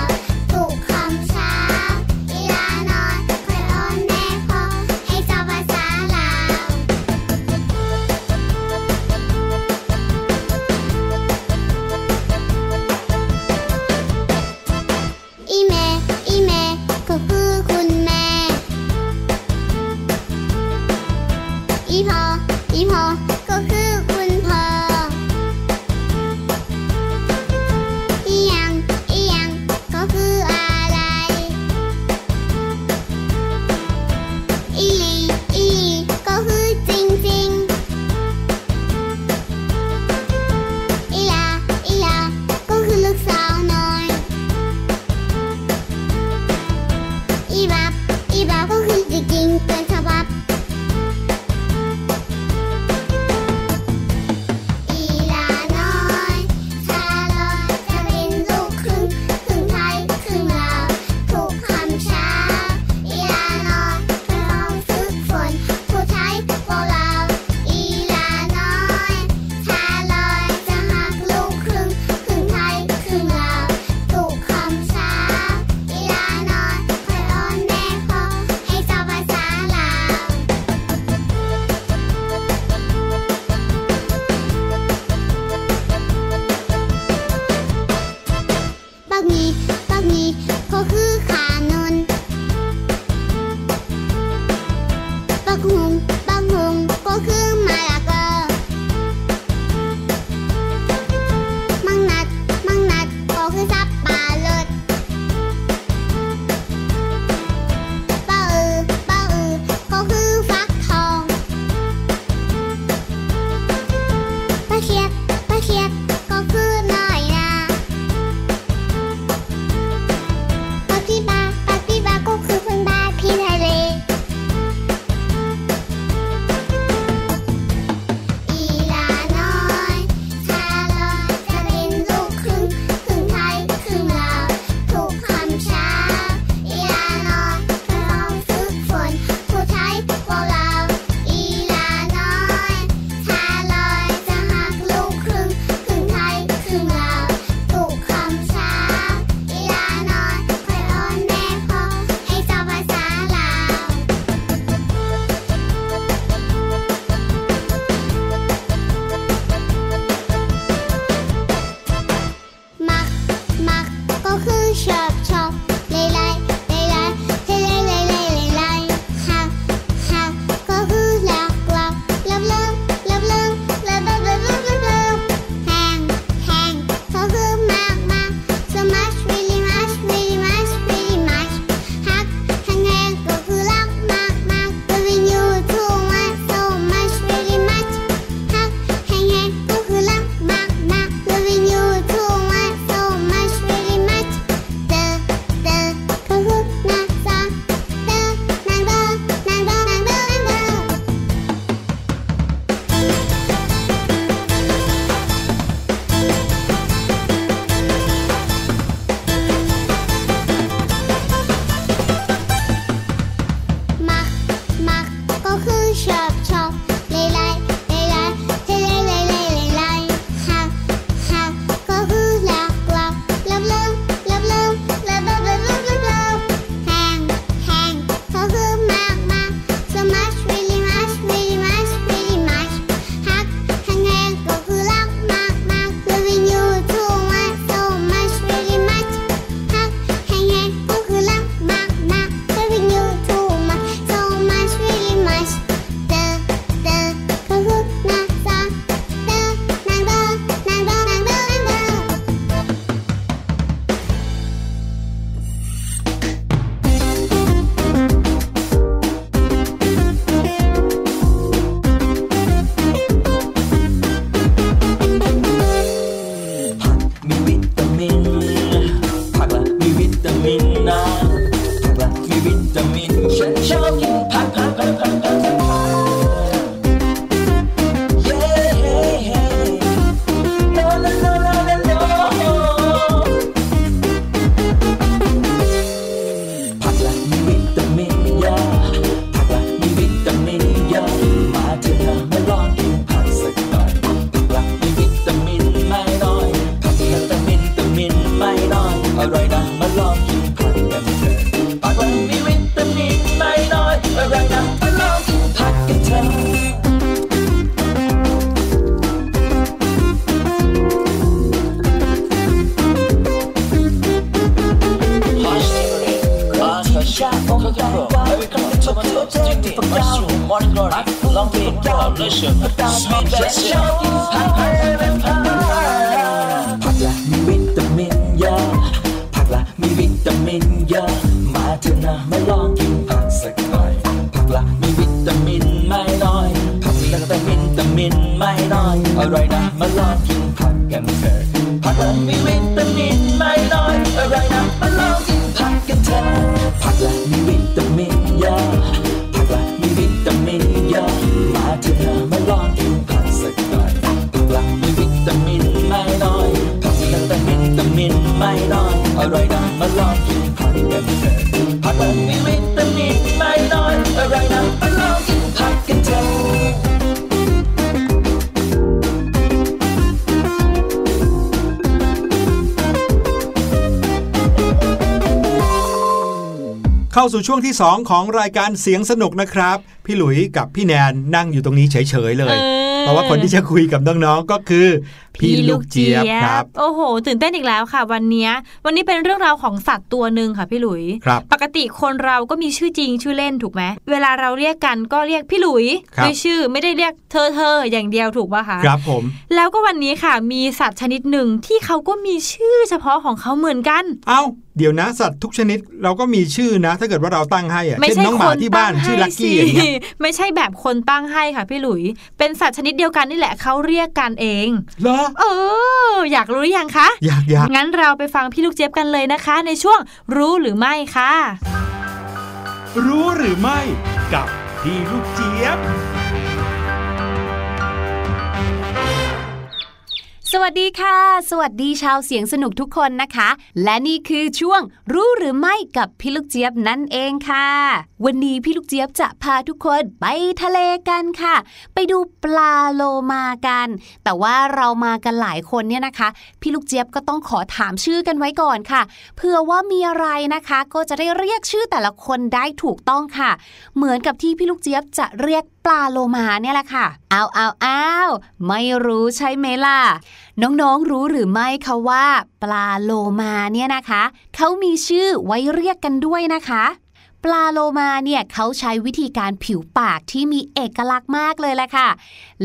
很小 สู่ช่วงที่ 2 ของรายการเสียงสนุกนะครับ พี่หลุยกับพี่แนนนั่งอยู่ตรงนี้เฉยๆเลยเออเพราะว่าคนที่จะคุยกับน้องๆก็คือพี่ลูกเจี๊ยบครับ โอ้โห ตื่นเต้นอีกแล้วค่ะ วันเนี้ยวันนี้เป็นเรื่องราวของสัตว์ตัวหนึ่งค่ะพี่หลุยครับปกติคนเราก็มีชื่อจริงชื่อเล่นถูกไหมเวลาเราเรียกกันก็เรียกพี่หลุยครับด้วยชื่อไม่ได้เรียกเธอเธออย่างเดียวถูกป่ะคะครับผม แล้วก็วันนี้ค่ะ มีสัตว์ชนิดหนึ่งที่เขาก็มีชื่อเฉพาะของเขาเหมือนกัน เอ้าเดี๋ยวนะสัตว์ทุกชนิดเราก็มีชื่อนะ ถ้าเกิดว่าเราตั้งให้อะไม่เช่นใช่น้องหคมานที่บ้านตั้งชื่อให้ลักกี้สิอย่างเงี้ยไม่ใช่แบบคนตั้งให้ค่ะพี่หลุย เป็นสัตว์ชนิดเดียวกันนี่แหละเขาเรียกกันเองเหรอเออ อยากรู้หรือยังคะ อยากอยากงั้นเราไปฟังพี่ลูกเจี๊ยบกันเลยนะคะ ในช่วงรู้หรือไม่ค่ะ รู้หรือไม่กับพี่ลูกเจี๊ยบ สวัสดีค่ะ สวัสดีชาวเสียงสนุกทุกคนนะคะ และนี่คือช่วงรู้หรือไม่กับพี่ลูกเจี๊ยบนั่นเองค่ะ วันนี้พี่ลูกเจี๊ยบจะพาทุกคนไปทะเลกันค่ะ ไปดูปลาโลมากัน แต่ว่าเรามากันหลายคนเนี่ยนะคะ พี่ลูกเจี๊ยบก็ต้องขอถามชื่อกันไว้ก่อนค่ะเผื่อว่ามีอะไรนะคะก็จะได้เรียกชื่อแต่ละคนได้ถูกต้องค่ะ เหมือนกับที่พี่ลูกเจี๊ยบจะเรียกปลาโลมาเนี่ยแหละค่ะเอาเอาเอาไม่รู้ใช่ไหมล่ะ น้องๆรู้หรือไม่คะว่า ปลาโลมาเนี่ยนะคะ เขามีชื่อไว้เรียกกันด้วยนะคะ ปลาโลมาเนี่ยเขาใช้วิธีการผิวปากที่มีเอกลักษณ์มากเลยแหละค่ะ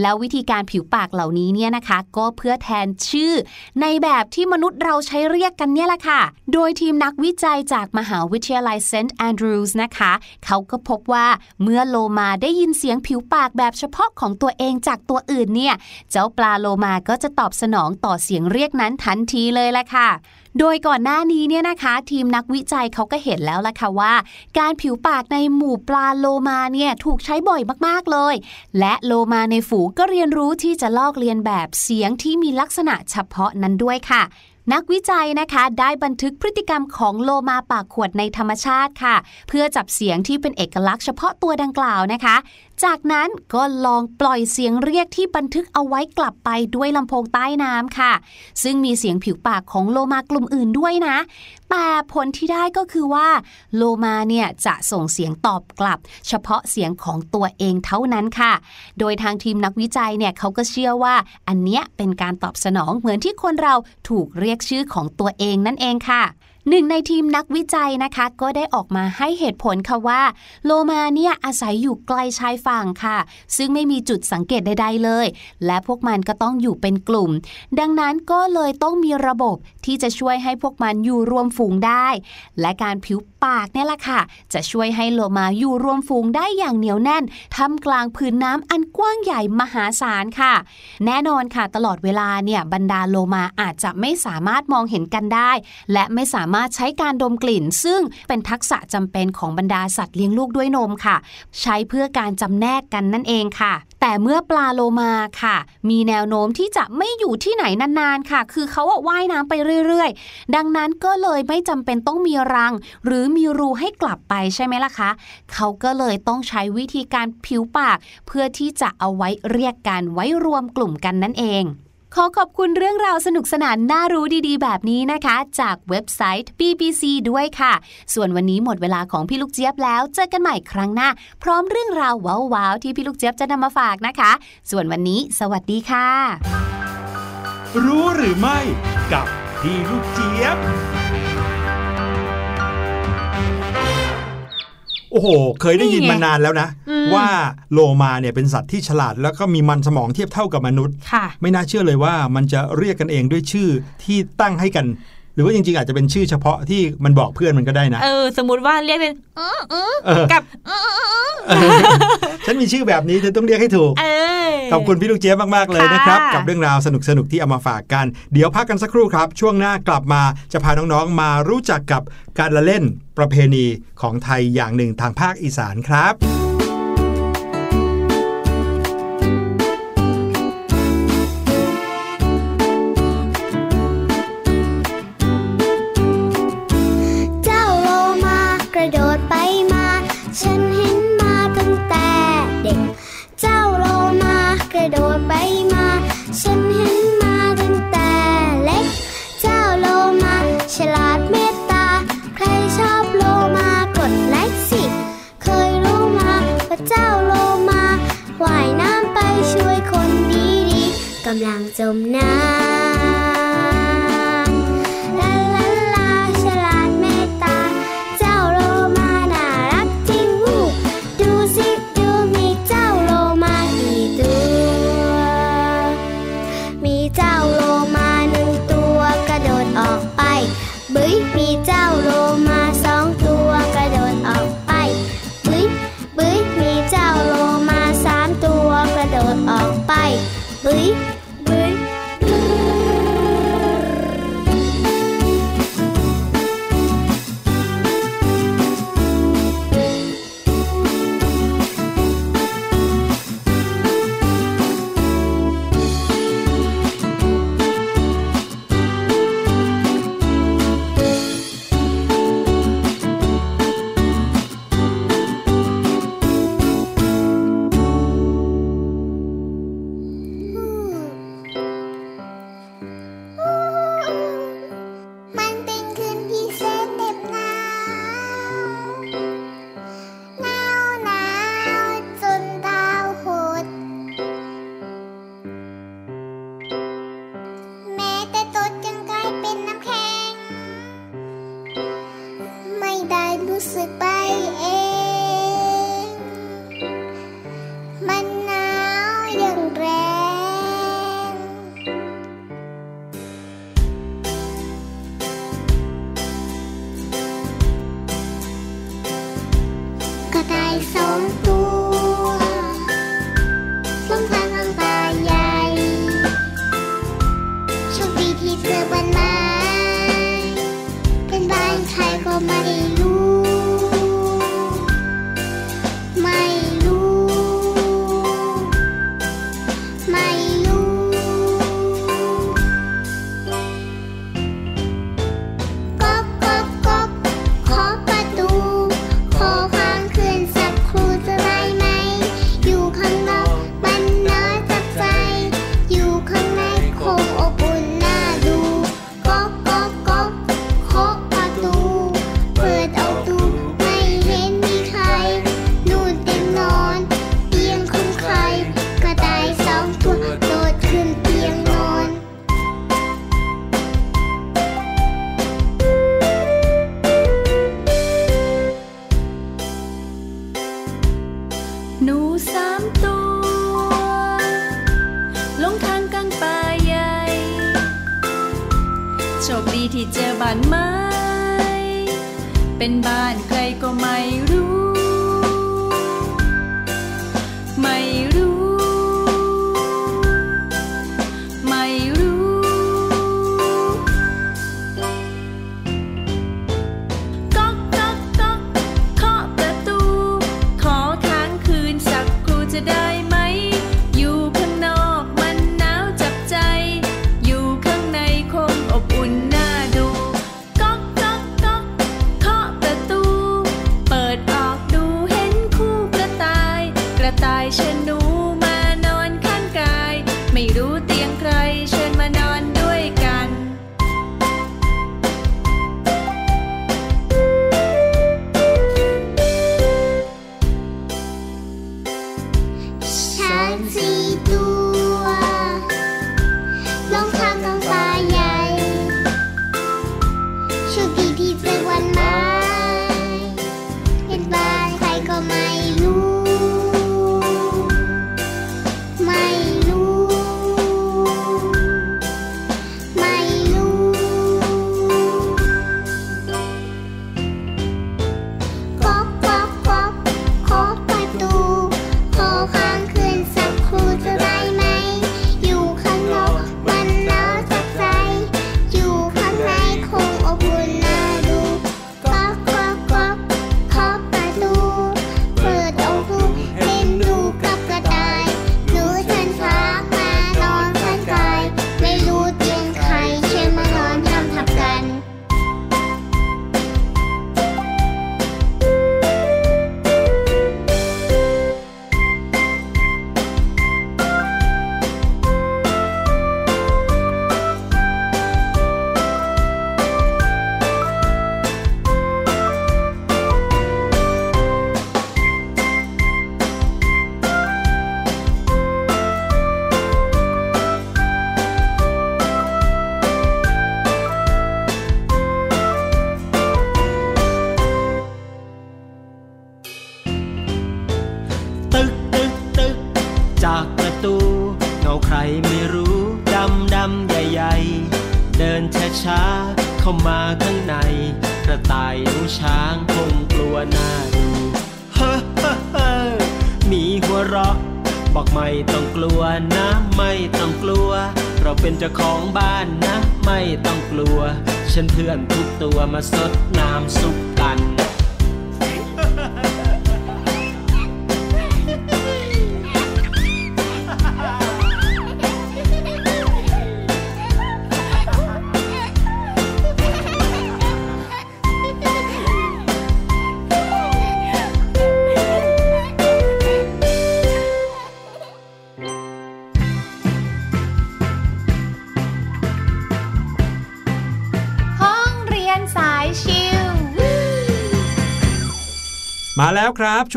แล้ววิธีการผิวปากเหล่านี้เนี่ยนะคะ ก็เพื่อแทนชื่อ ในแบบที่มนุษย์เราใช้เรียกกันเนี่ยแหละค่ะ โดยทีมนักวิจัยจากมหาวิทยาลัยเซนต์แอนดรูส์นะคะ เขาก็พบว่าเมื่อโลมาได้ยินเสียงผิวปากแบบเฉพาะของตัวเองจากตัวอื่นเนี่ย เจ้าปลาโลมาก็จะตอบสนองต่อเสียงเรียกนั้นทันทีเลยแหละค่ะ โดยก่อนหน้านี้เนี่ยนะคะ ทีมนักวิจัยเขาก็เห็นแล้วล่ะค่ะว่า การผิวปากในหมู่ปลาโลมาเนี่ยถูกใช้บ่อยมากๆเลย และโลมาในฝูงก็เรียนรู้ที่จะลอกเลียนแบบเสียงที่มีลักษณะเฉพาะนั้นด้วยค่ะนักวิจัยนะคะได้บันทึกพฤติกรรมของโลมาปากขวดในธรรมชาติค่ะ เพื่อจับเสียงที่เป็นเอกลักษณ์เฉพาะตัวดังกล่าวนะคะ จากนั้นก็ลองปล่อยเสียงเรียกที่บันทึกเอาไว้กลับไปด้วยลำโพงใต้น้ำค่ะ ซึ่งมีเสียงผิวปากของโลมากลุ่มอื่นด้วยนะ แต่ผลที่ได้ก็คือว่า โลมาเนี่ยจะส่งเสียงตอบกลับ เฉพาะเสียงของตัวเองเท่านั้นค่ะ โดยทางทีมนักวิจัยเนี่ยเขาก็เชื่อว่า อันเนี้ยเป็นการตอบสนองเหมือนที่คนเราถูกเรียกชื่อของตัวเองนั่นเองค่ะ หนึ่งในทีมนักวิจัยนะคะ ก็ได้ออกมาให้เหตุผลค่ะว่า โลมาเนี่ยอาศัยอยู่ไกลชายฝั่งค่ะ ซึ่งไม่มีจุดสังเกตใดๆเลย และพวกมันก็ต้องอยู่เป็นกลุ่ม ดังนั้นก็เลยต้องมีระบบที่จะช่วยให้พวกมันอยู่รวมฝูงได้ และการผิวปากเนี่ยแหละค่ะ จะช่วยให้โลมาอยู่รวมฝูงได้อย่างเหนียวแน่นท่ามกลางผืนน้ำอันกว้างใหญ่มหาศาลค่ะ แน่นอนค่ะตลอดเวลาเนี่ยบรรดาโลมาอาจจะไม่สามารถมองเห็นกันได้ และไม่สามารถามารถใช้การดมกลิ่น ซึ่งเป็นทักษะจำเป็นของบรรดาสัตว์เลี้ยงลูกด้วยนมค่ะ ใช้เพื่อการจำแนกกันนั่นเองค่ะ แต่เมื่อปลาโลมาค่ะ มีแนวโน้มที่จะไม่อยู่ที่ไหนนานๆค่ะ คือเขาว่ายน้ำไปเรื่อยๆ ดังนั้นก็เลยไม่จำเป็นต้องมีรัง หรือมีรูให้กลับไปใช่ไหมล่ะคะ เขาก็เลยต้องใช้วิธีการผิวปาก เพื่อที่จะเอาไว้เรียกกันไว้รวมกลุ่มกันนั่นเอง ขอขอบคุณเรื่องราวสนุกสนานน่ารู้ดีๆ แบบนี้นะคะ จากเว็บไซต์ BBC ด้วยค่ะ ส่วนวันนี้หมดเวลาของพี่ลูกเจี๊ยบแล้ว เจอกันใหม่ครั้งหน้า พร้อมเรื่องราวว้าวๆที่พี่ลูกเจี๊ยบจะนำมาฝากนะคะ ส่วนวันนี้ สวัสดีค่ะ รู้หรือไม่ กับพี่ลูกเจี๊ยบ โอ้โห เคยได้ยินนี่ไงมานานแล้วนะอืมว่าโลมาเนี่ยเป็นสัตว์ที่ฉลาดแล้วก็มีมันสมองเทียบเท่ากับมนุษย์ค่ะไม่น่าเชื่อเลยว่ามันจะเรียกกันเองด้วยชื่อที่ตั้งให้กัน หรือว่าจริงๆ อาจจะเป็นชื่อเฉพาะที่มันบอกเพื่อนมันก็ได้นะ เออ สมมติว่าเรียกเป็นอื้ออื้อเออกับอื้ออื้อฉันมีชื่อแบบนี้เธอต้องเรียกให้ถูกเออขอบคุณพี่ลูกเจี๊ยบมากๆเลยนะครับค่ะกับเรื่องราวสนุกๆที่เอามาฝากกัน เดี๋ยวพักกันสักครู่ครับ ช่วงหน้ากลับมาจะพาน้องๆ มารู้จักกับการละเล่นประเพณีของไทยอย่างหนึ่งทางภาคอีสานครับ จมน้ำ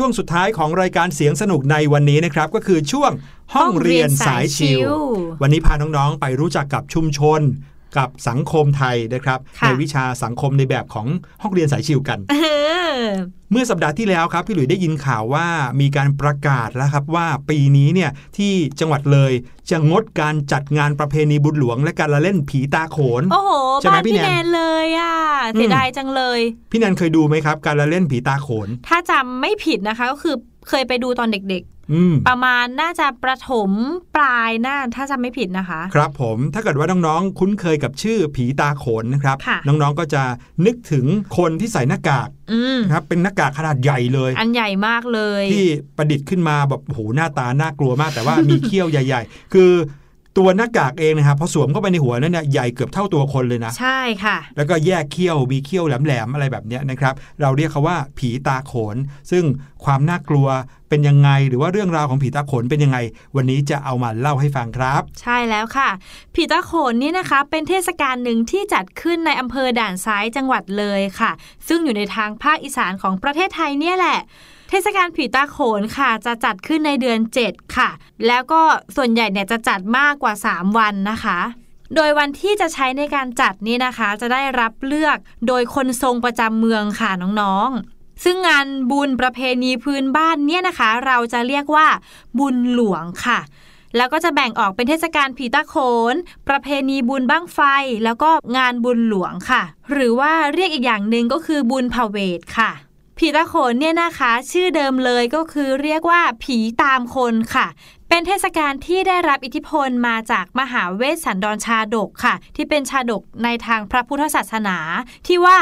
ช่วงสุดท้ายของรายการเสียงสนุกในวันนี้นะครับก็คือช่วงห้องเรียนสายชิว วันนี้พาน้องๆไปรู้จักกับชุมชน กับสังคมไทยนะครับค่ะในวิชาสังคมในแบบของห้องเรียนสายชิวกันเออเมื่อสัปดาห์ที่แล้วครับ พี่หลุยได้ยินข่าวว่ามีการประกาศแล้วครับว่าปีนี้เนี่ยที่จังหวัดเลยจะงดการจัดงานประเพณีบุญหลวง และการละเล่นผีตาโขนโอ้โหใช่ไหมบ้านพี่พี่แนนแนนเลยอะอืมเสียดายจังเลย พี่แนนเคยดูไหมครับ การละเล่นผีตาโขน ถ้าจำไม่ผิดนะคะก็คือเคยไปดูตอนเด็กอืมๆ ประมาณน่าจะประถมปลายน่าถ้าจำไม่ผิดนะคะ ครับผมถ้าเกิดว่าน้องๆ คุ้นเคยกับชื่อผีตาโขนนะครับค่ะน้องๆก็จะนึกถึงคนที่ใส่หน้ากากอืมนะครับเป็นหน้ากากขนาดใหญ่เลย อันใหญ่มากเลย ที่ประดิษฐ์ขึ้นมาแบบโอ้โหหน้าตาน่ากลัวมาก แต่ว่ามีเขี้ยวใหญ่ ๆ คือ ตัวหน้ากากเองนะครับพอสวมเข้าไปในหัวนั้นเนี่ยใหญ่เกือบเท่าตัวคนเลยนะ ใช่ค่ะ แล้วก็แยกเขี้ยวมีเขี้ยวแหลมๆอะไรแบบเนี้ยนะครับ เราเรียกเขาว่าผีตาโขน ซึ่งความน่ากลัวเป็นยังไง หรือว่าเรื่องราวของผีตาโขนเป็นยังไง วันนี้จะเอามาเล่าให้ฟังครับ ใช่แล้วค่ะ ผีตาโขนเนี่ยนะคะ เป็นเทศกาลหนึ่งที่จัดขึ้นในอำเภอด่านซ้ายจังหวัดเลยค่ะ ซึ่งอยู่ในทางภาคอีสานของประเทศไทยเนี่ยแหละ เทศกาลผีตาโขนค่ะ จะจัดขึ้นในเดือน 7 ค่ะ แล้วก็ส่วนใหญ่เนี่ยจะจัดมากกว่า 3 วันนะคะโดยวันที่จะใช้ในการจัดนี่นะคะ จะได้รับเลือกโดยคนทรงประจำเมืองค่ะน้องๆ ซึ่งงานบุญประเพณีพื้นบ้านเนี่ยนะคะ เราจะเรียกว่าบุญหลวงค่ะ แล้วก็จะแบ่งออกเป็นเทศกาลผีตาโขน ประเพณีบุญบ้างไฟ แล้วก็งานบุญหลวงค่ะ หรือว่าเรียกอีกอย่างหนึ่งก็คือบุญพาเวทค่ะ ผีตาโขนเนี่ยนะคะ ชื่อเดิมเลยก็คือเรียกว่าผีตามคนค่ะเป็นเทศกาลที่ได้รับอิทธิพลมาจากมหาเวสสันดรชาดกค่ะ ที่เป็นชาดกในทางพระพุทธศาสนา ที่ว่า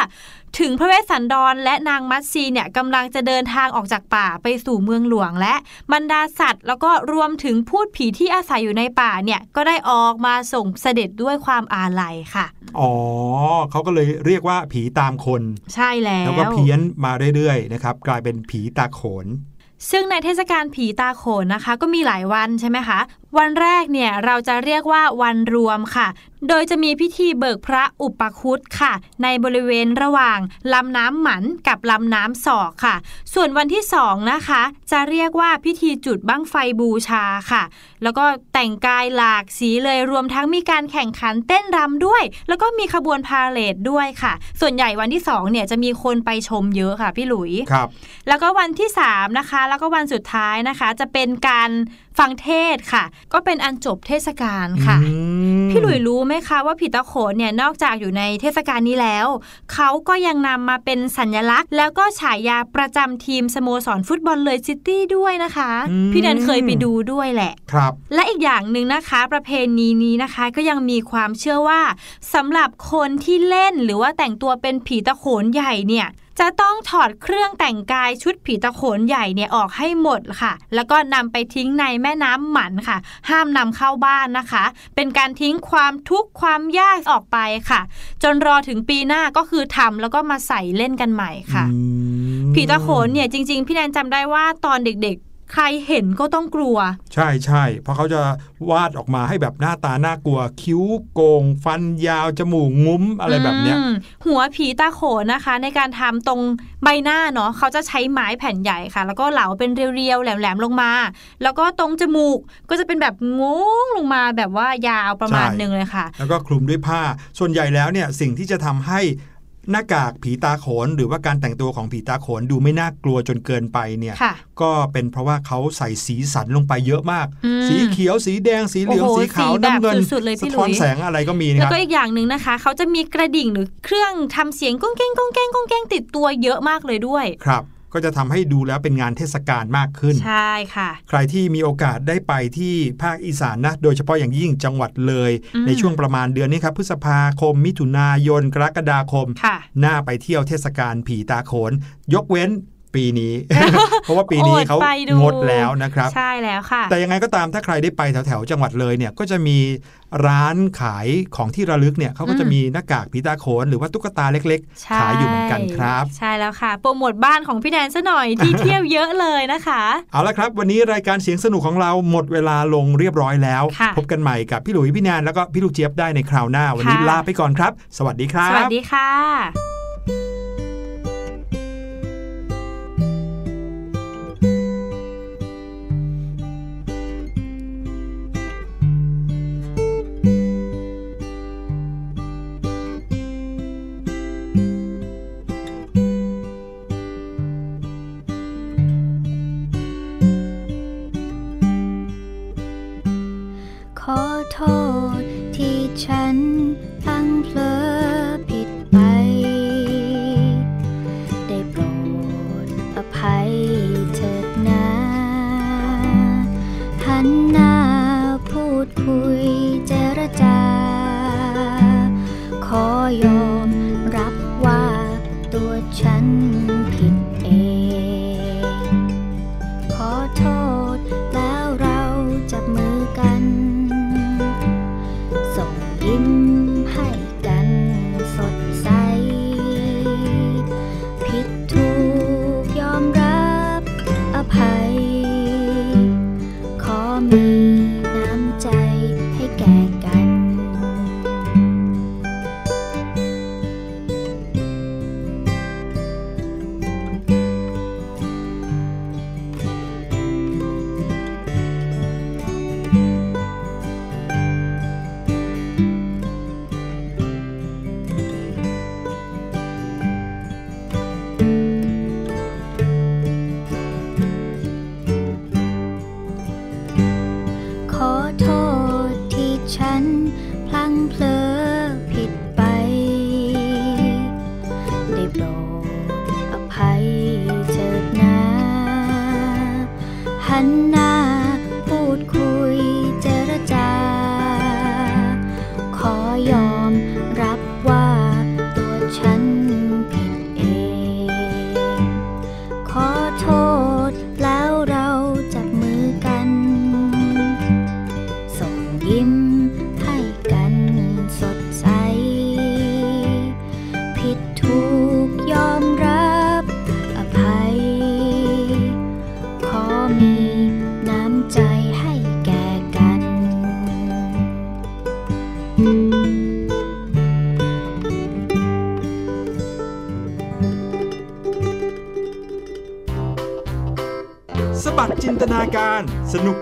ถึงพระเวสสันดรและนางมัตซีเนี่ยกำลังจะเดินทางออกจากป่าไปสู่เมืองหลวงและบรรดาสัตว์ แล้วก็รวมถึงพูดผีที่อาศัยอยู่ในป่าเนี่ยก็ได้ออกมาส่งเสด็จด้วยความอาลัยค่ะ อ๋อเขาก็เลยเรียกว่าผีตามคน ใช่แล้วแล้วก็เพี้ยนมาเรื่อยๆนะครับกลายเป็นผีตาโขนซึ่งในเทศกาลผีตาโขนนะคะ ก็มีหลายวันใช่ไหมคะ วันแรกเนี่ยเราจะเรียกว่าวันรวมค่ะ โดยจะมีพิธีเบิกพระอุปคุตค่ะ ในบริเวณระหว่างลำน้ำหมันกับลำน้ำสอกค่ะ ส่วนวันที่สองนะคะ จะเรียกว่าพิธีจุดบั้งไฟบูชาค่ะ แล้วก็แต่งกายหลากสีเลยรวมทั้งมีการแข่งขันเต้นรำด้วย แล้วก็มีขบวนพาเหรดด้วยค่ะ ส่วนใหญ่วันที่สองเนี่ยจะมีคนไปชมเยอะค่ะพี่หลุยครับ แล้วก็วันที่3นะคะ แล้วก็วันสุดท้ายนะคะ จะเป็นการ ฟังเทศน์ค่ะ ก็เป็นอันจบเทศกาลค่ะอืมพี่หลุยรู้ไหมคะว่าผีตาโขนเนี่ยนอกจากอยู่ในเทศกาลนี้แล้ว เขาก็ยังนำมาเป็นสัญลักษณ์ แล้วก็ฉายาประจำทีมสโมสรฟุตบอลเลยซิตี้ด้วยนะคะ พี่แนนเคยไปดูด้วยแหละครับ และอีกอย่างหนึ่งนะคะ ประเพณีนี้นะคะก็ยังมีความเชื่อว่าสำหรับคนที่เล่นหรือว่าแต่งตัวเป็นผีตะโขนใหญ่เนี่ย จะต้องถอดเครื่องแต่งกายชุดผีตะโขนใหญ่เนี่ยออกให้หมดค่ะ แล้วก็นำไปทิ้งในแม่น้ำหมันค่ะ ห้ามนำเข้าบ้านนะคะ เป็นการทิ้งความทุกข์ความยากออกไปค่ะ จนรอถึงปีหน้าก็คือทำแล้วก็มาใส่เล่นกันใหม่ค่ะอืมผีตะโขนเนี่ยจริง ๆ พี่แนนจำได้ว่าตอนเด็กๆ ใครเห็นก็ต้องกลัว ใช่ใช่เพราะเขาจะวาดออกมาให้แบบหน้าตาน่ากลัว คิ้วโกง ฟันยาว จมูกงุ้มอะไรแบบเนี้ยอืมหัวผีตาโขนนะคะ ในการทำตรงใบหน้าเนาะเขาจะใช้ไม้แผ่นใหญ่ค่ะ แล้วก็เหลาเป็นเรียวๆแหลมๆลงมา แล้วก็ตรงจมูกก็จะเป็นแบบงงลงมาแบบว่ายาวประมาณใช่หนึ่งเลยค่ะ แล้วก็คลุมด้วยผ้าส่วนใหญ่แล้วเนี่ยสิ่งที่จะทำให้ หน้ากากผีตาโขน หรือว่าการแต่งตัวของผีตาโขนดูไม่น่ากลัวจนเกินไปเนี่ยค่ะก็เป็นเพราะว่าเขาใส่สีสันลงไปเยอะมากอืมสีเขียวสีแดงสีเหลืองโอ้โหสีขาวสีแบบน้ำเงินสุดๆเลยพี่สะท้อนหลุยแสงอะไรก็มีนะแล้วครับก็อีกอย่างหนึ่งนะคะ เขาจะมีกระดิ่งหรือเครื่องทำเสียงก้องแก้งก้องแก้งก้องแก้งติดตัวเยอะมากเลยด้วยครับ ก็จะทำให้ดูแล้วเป็นงานเทศกาลมากขึ้น ใช่ค่ะ ใครที่มีโอกาสได้ไปที่ภาคอีสานนะ โดยเฉพาะอย่างยิ่งจังหวัดเลยอืมในช่วงประมาณเดือนนี้ครับพฤษภาคม มิถุนายน กรกฎาคมค่ะน่าไปเที่ยวเทศกาลผีตาโขน ยกเว้น ปีนี้ เพราะว่าปีนี้อดเขาไปดูงดแล้วนะครับ ใช่แล้วค่ะ แต่ยังไงก็ตามถ้าใครได้ไปแถวๆจังหวัดเลยเนี่ยก็จะมีร้านขายของที่ระลึกเนี่ยเขาก็จะอืมมีหน้ากากผีตาโขนหรือว่าตุ๊กตาเล็กใช่ๆขายอยู่เหมือนกันครับ ใช่แล้วค่ะ โปรโมทบ้านของพี่แดนซะหน่อยที่เที่ยวเยอะเลยนะคะ เอาละครับ วันนี้รายการเสียงสนุกของเราหมดเวลาลงเรียบร้อยแล้วค่ะพบกันใหม่กับพี่หลุยพี่แนนแล้วก็พี่ลูกเจี๊ยบได้ในคราวหน้า วันนี้ค่ะลาไปก่อนครับ สวัสดีครับ สวัสดีค่ะ